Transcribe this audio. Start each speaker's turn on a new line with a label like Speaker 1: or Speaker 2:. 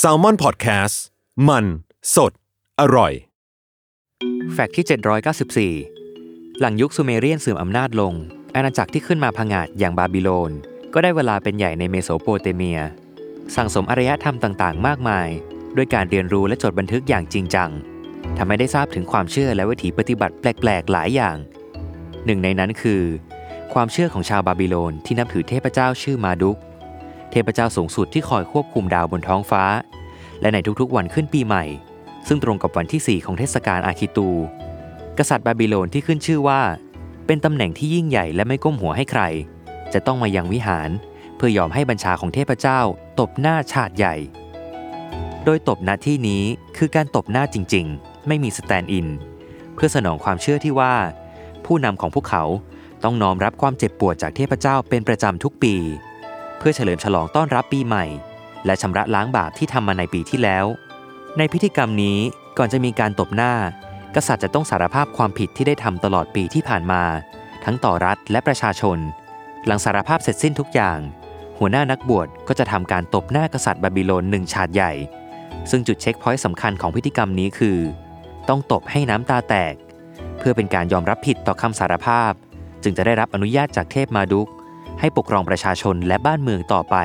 Speaker 1: Salmon Podcast มัน สด อร่อย
Speaker 2: fact ที่ 794 หลังยุคซูเมเรียนเสื่อมอำนาจลง อาณาจักรที่ขึ้นมาพังอาจอย่างบาบิโลน ก็ได้เวลาเป็นใหญ่ในเมโสโปเตเมีย สั่งสมอารยธรรมต่าง ๆ มากมาย ด้วยการเรียนรู้และจดบันทึกอย่างจริงจังทำให้ได้ทราบถึงความเชื่อและวิถีปฏิบัติแปลก ๆ หลายอย่าง หนึ่งในนั้นคือ ความเชื่อของชาวบาบิโลนที่นับถือเทพเจ้าชื่อมาร์ดุก เทพเจ้าสูงสุดที่คอยควบคุมดาวบนท้องฟ้า และในทุกๆวันขึ้นปีใหม่ ซึ่งตรงกับวันที่ 4 ของเทศกาลอาคิตู กษัตริย์บาบิโลนที่ขึ้นชื่อว่า เป็นตำแหน่งที่ยิ่งใหญ่และไม่ก้มหัวให้ใคร จะต้องมายังวิหาร เพื่อยอมให้บัญชาของเทพเจ้า ตบหน้าฉาดใหญ่ โดยตบหน้าที่นี้คือการตบหน้าจริงๆ ไม่มี stand-in เพื่อสนองความเชื่อที่ว่า ผู้นำของพวกเขาต้องน้อมรับความเจ็บปวดจากเทพเจ้าเป็นประจำทุกปี เพื่อเฉลิมฉลองต้อนรับปีใหม่ และชำระล้างบาปที่ทำมาในปีที่แล้ว ในพิธีกรรมนี้ก่อนจะมีการตบหน้า กษัตริย์จะต้องสารภาพความผิดที่ได้ทำตลอดปีที่ผ่านมา ทั้งต่อรัฐและประชาชน หลังสารภาพเสร็จสิ้นทุกอย่าง หัวหน้านักบวชก็จะทำการตบหน้ากษัตริย์บาบิโลนหนึ่งฉาดใหญ่ ซึ่งจุดเช็คพอยต์สำคัญของพิธีกรรมนี้คือ ต้องตบให้น้ำตาแตก เพื่อเป็นการยอมรับผิดต่อคำสารภาพ จึงจะได้รับอนุญาตจากเทพมาดุก ให้ปกครองประชาชนและบ้านเมืองต่อไป